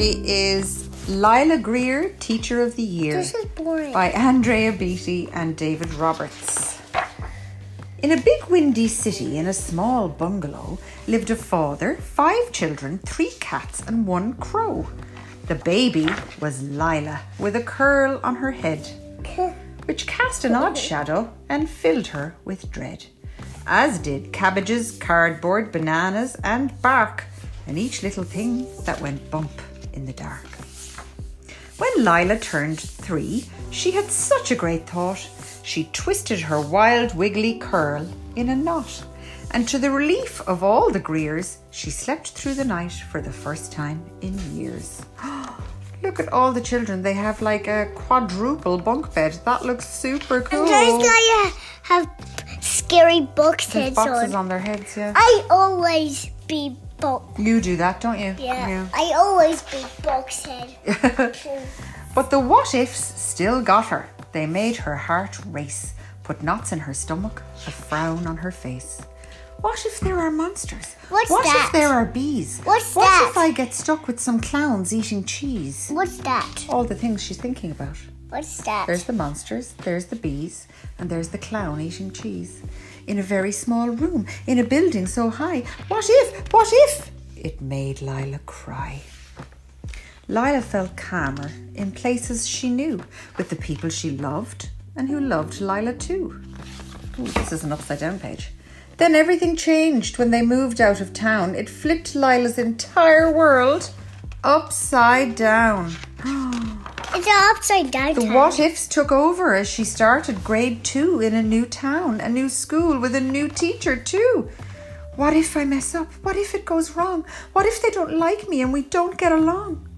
is Lila Greer, Teacher of the Year This is boring. by Andrea Beaty and David Roberts. In a big windy city in a small bungalow lived a father, five children, three cats, and one crow. The baby was Lila with a curl on her head, which cast an odd shadow and filled her with dread, as did cabbages, cardboard, bananas, and bark, and each little thing that went bump in the dark. When Lila turned three, she had such a great thought. She twisted her wild, wiggly curl in a knot, and to the relief of all the Greers, she slept through the night for the first time in years. Look at all the children. They have like a quadruple bunk bed. That looks super cool. And there's like have scary box heads boxes on. on their heads, yeah. I always be box. You do that, don't you? Yeah. I always be box head. But the what ifs still got her. They made her heart race, put knots in her stomach, a frown on her face. What if there are monsters? What's what that? if there are bees? What's what that? if I get stuck with some clowns eating cheese? What's that? All the things she's thinking about. What's that? There's the monsters, there's the bees, and there's the clown eating cheese. In a very small room, in a building so high. What if? What if? It made Lila cry. Lila felt calmer in places she knew, with the people she loved and who loved Lila too. Ooh, this is an upside down page. Then everything changed when they moved out of town. It flipped Lila's entire world upside down. It's an upside down. The town. what ifs took over as she started grade two in a new town, a new school with a new teacher, too. What if I mess up? What if it goes wrong? What if they don't like me and we don't get along?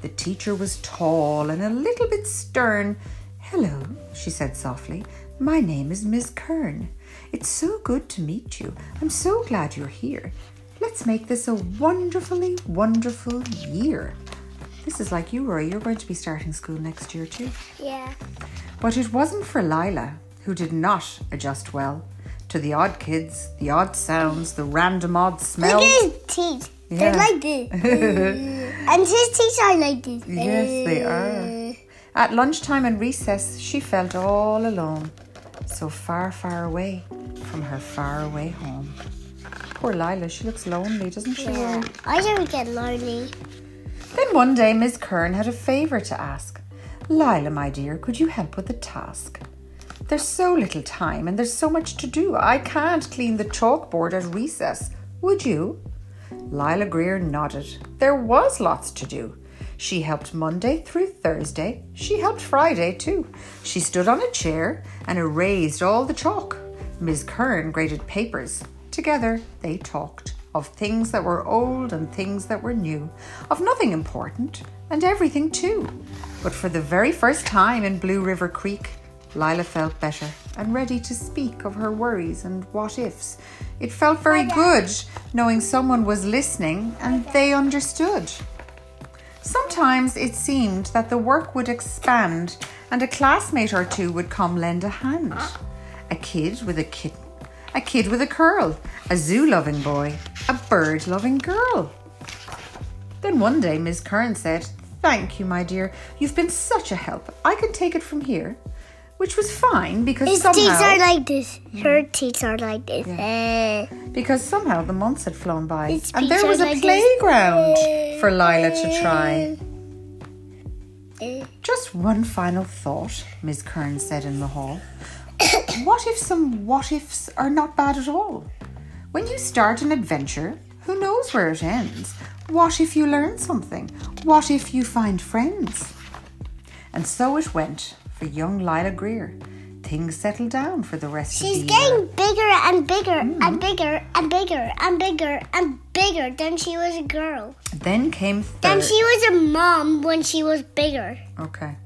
The teacher was tall and a little bit stern. Hello, she said softly. My name is Miss Kern. It's so good to meet you. I'm so glad you're here. Let's make this a wonderfully wonderful year. This is like you, Rory. You're going to be starting school next year, too. Yeah. But it wasn't for Lila, who did not adjust well to the odd kids, the odd sounds, the random odd smells. Look at his teeth. Yeah. They're like this. and his teeth are like this. Yes, they are. At lunchtime and recess, she felt all alone, so far, far away from her faraway home. Poor Lila, she looks lonely, doesn't she? Yeah. I don't get lonely. Then one day, Miss Kern had a favour to ask. Lila, my dear, could you help with the task? There's so little time and there's so much to do. I can't clean the chalkboard at recess. Would you? Lila Greer nodded. There was lots to do. She helped Monday through Thursday. She helped Friday too. She stood on a chair and erased all the chalk. Miss Kern graded papers. Together they talked of things that were old and things that were new, of nothing important and everything too. But for the very first time in Blue River Creek, Lila felt better and ready to speak of her worries and what ifs. It felt very good knowing someone was listening and they understood. Sometimes it seemed that the work would expand and a classmate or two would come lend a hand. A kid with a kitten, a kid with a curl, a zoo loving boy, a bird loving girl. Then one day Miss Kern said, Thank you, my dear. You've been such a help. I can take it from here. Which was fine because His somehow teeth are like this. Her teeth are like this. Eh. because somehow the months had flown by His and there was a like this. playground for Lila to try. Eh. Just one final thought, Miss Kern said in the hall. what if some what ifs are not bad at all? When you start an adventure, who knows where it ends? What if you learn something? What if you find friends? And so it went for young Lila Greer. Things settled down for the rest She's of the year. She's getting bigger and bigger Mm-hmm. and bigger and bigger and bigger and bigger than she was a girl. Then came third. Then she was a mom when she was bigger. Okay.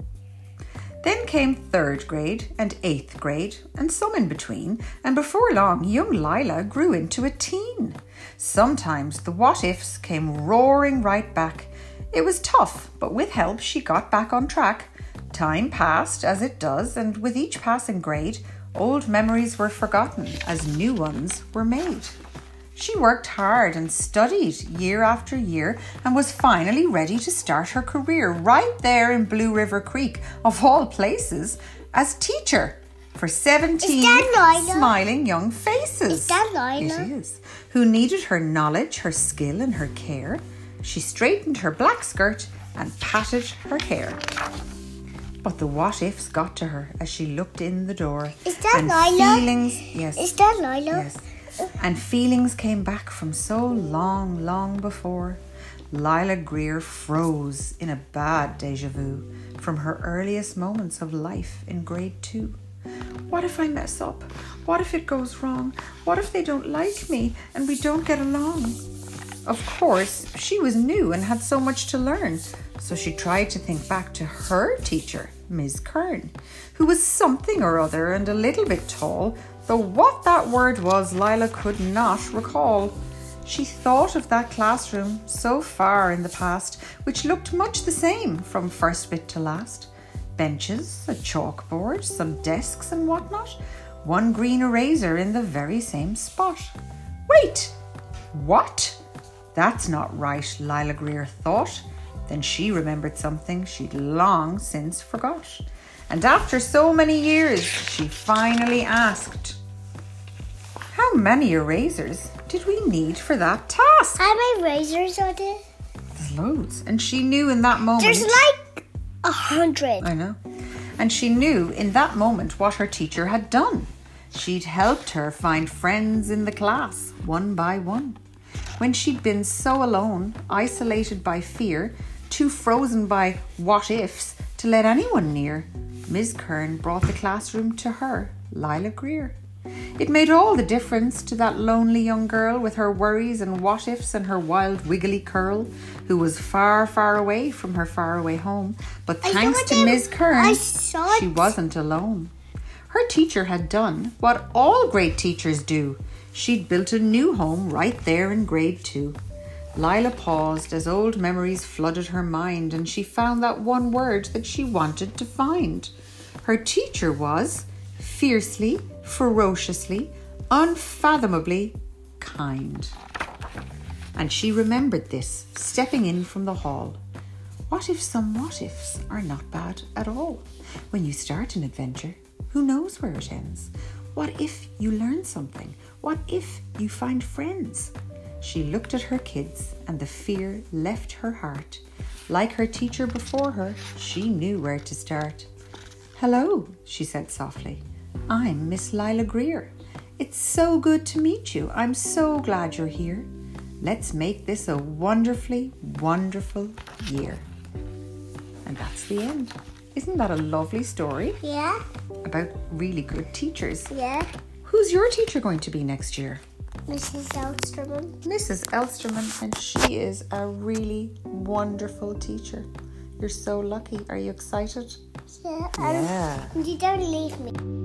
Then came third grade and eighth grade, and some in between, and before long, young Lila grew into a teen. Sometimes the what ifs came roaring right back. It was tough, but with help, she got back on track. Time passed, as it does, and with each passing grade, old memories were forgotten as new ones were made. She worked hard and studied year after year and was finally ready to start her career right there in Blue River Creek, of all places, as teacher for 17 smiling young faces. Is that Lila? It is. Who needed her knowledge, her skill, and her care. She straightened her black skirt and patted her hair. But the what ifs got to her as she looked in the door. Is that and Lila? Feelings, yes. Is that Lila? Yes. And feelings came back from so long, long before. Lila Greer froze in a bad deja vu from her earliest moments of life in grade two. What if I mess up? What if it goes wrong? What if they don't like me and we don't get along? Of course, she was new and had so much to learn, so she tried to think back to her teacher, Miss Kern, who was something or other and a little bit tall, though what that word was Lila could not recall. She thought of that classroom so far in the past, which looked much the same from first bit to last. Benches, a chalkboard, some desks and whatnot, one green eraser in the very same spot. Wait! What? That's not right, Lila Greer thought. Then she remembered something she'd long since forgot. And after so many years, she finally asked, How many erasers did we need for that task? How many razors are there? There's loads. And she knew in that moment. There's like a hundred. I know. And she knew in that moment what her teacher had done. She'd helped her find friends in the class, one by one. When she'd been so alone, isolated by fear, too frozen by what ifs to let anyone near, Miss Kern brought the classroom to her, Lila Greer. It made all the difference to that lonely young girl with her worries and what ifs and her wild wiggly curl, who was far, far away from her faraway home. But thanks to. Miss Kern, she wasn't alone. Her teacher had done what all great teachers do. She'd built a new home right there in grade two. Lila paused as old memories flooded her mind and she found that one word that she wanted to find. Her teacher was fiercely, ferociously, unfathomably kind. And she remembered this, stepping in from the hall. What if some what ifs are not bad at all? When you start an adventure, who knows where it ends? What if you learn something? What if you find friends? She looked at her kids and the fear left her heart. Like her teacher before her, she knew where to start. Hello, she said softly. I'm Miss Lila Greer. It's so good to meet you. I'm so glad you're here. Let's make this a wonderfully, wonderful year. And that's the end. Isn't that a lovely story Yeah, about really good teachers? yeah. Who's your teacher going to be next year? Mrs. Elsterman. Mrs. Elsterman, and she is a really wonderful teacher. You're so lucky. Are you excited? Yeah. Yeah. You don't leave me.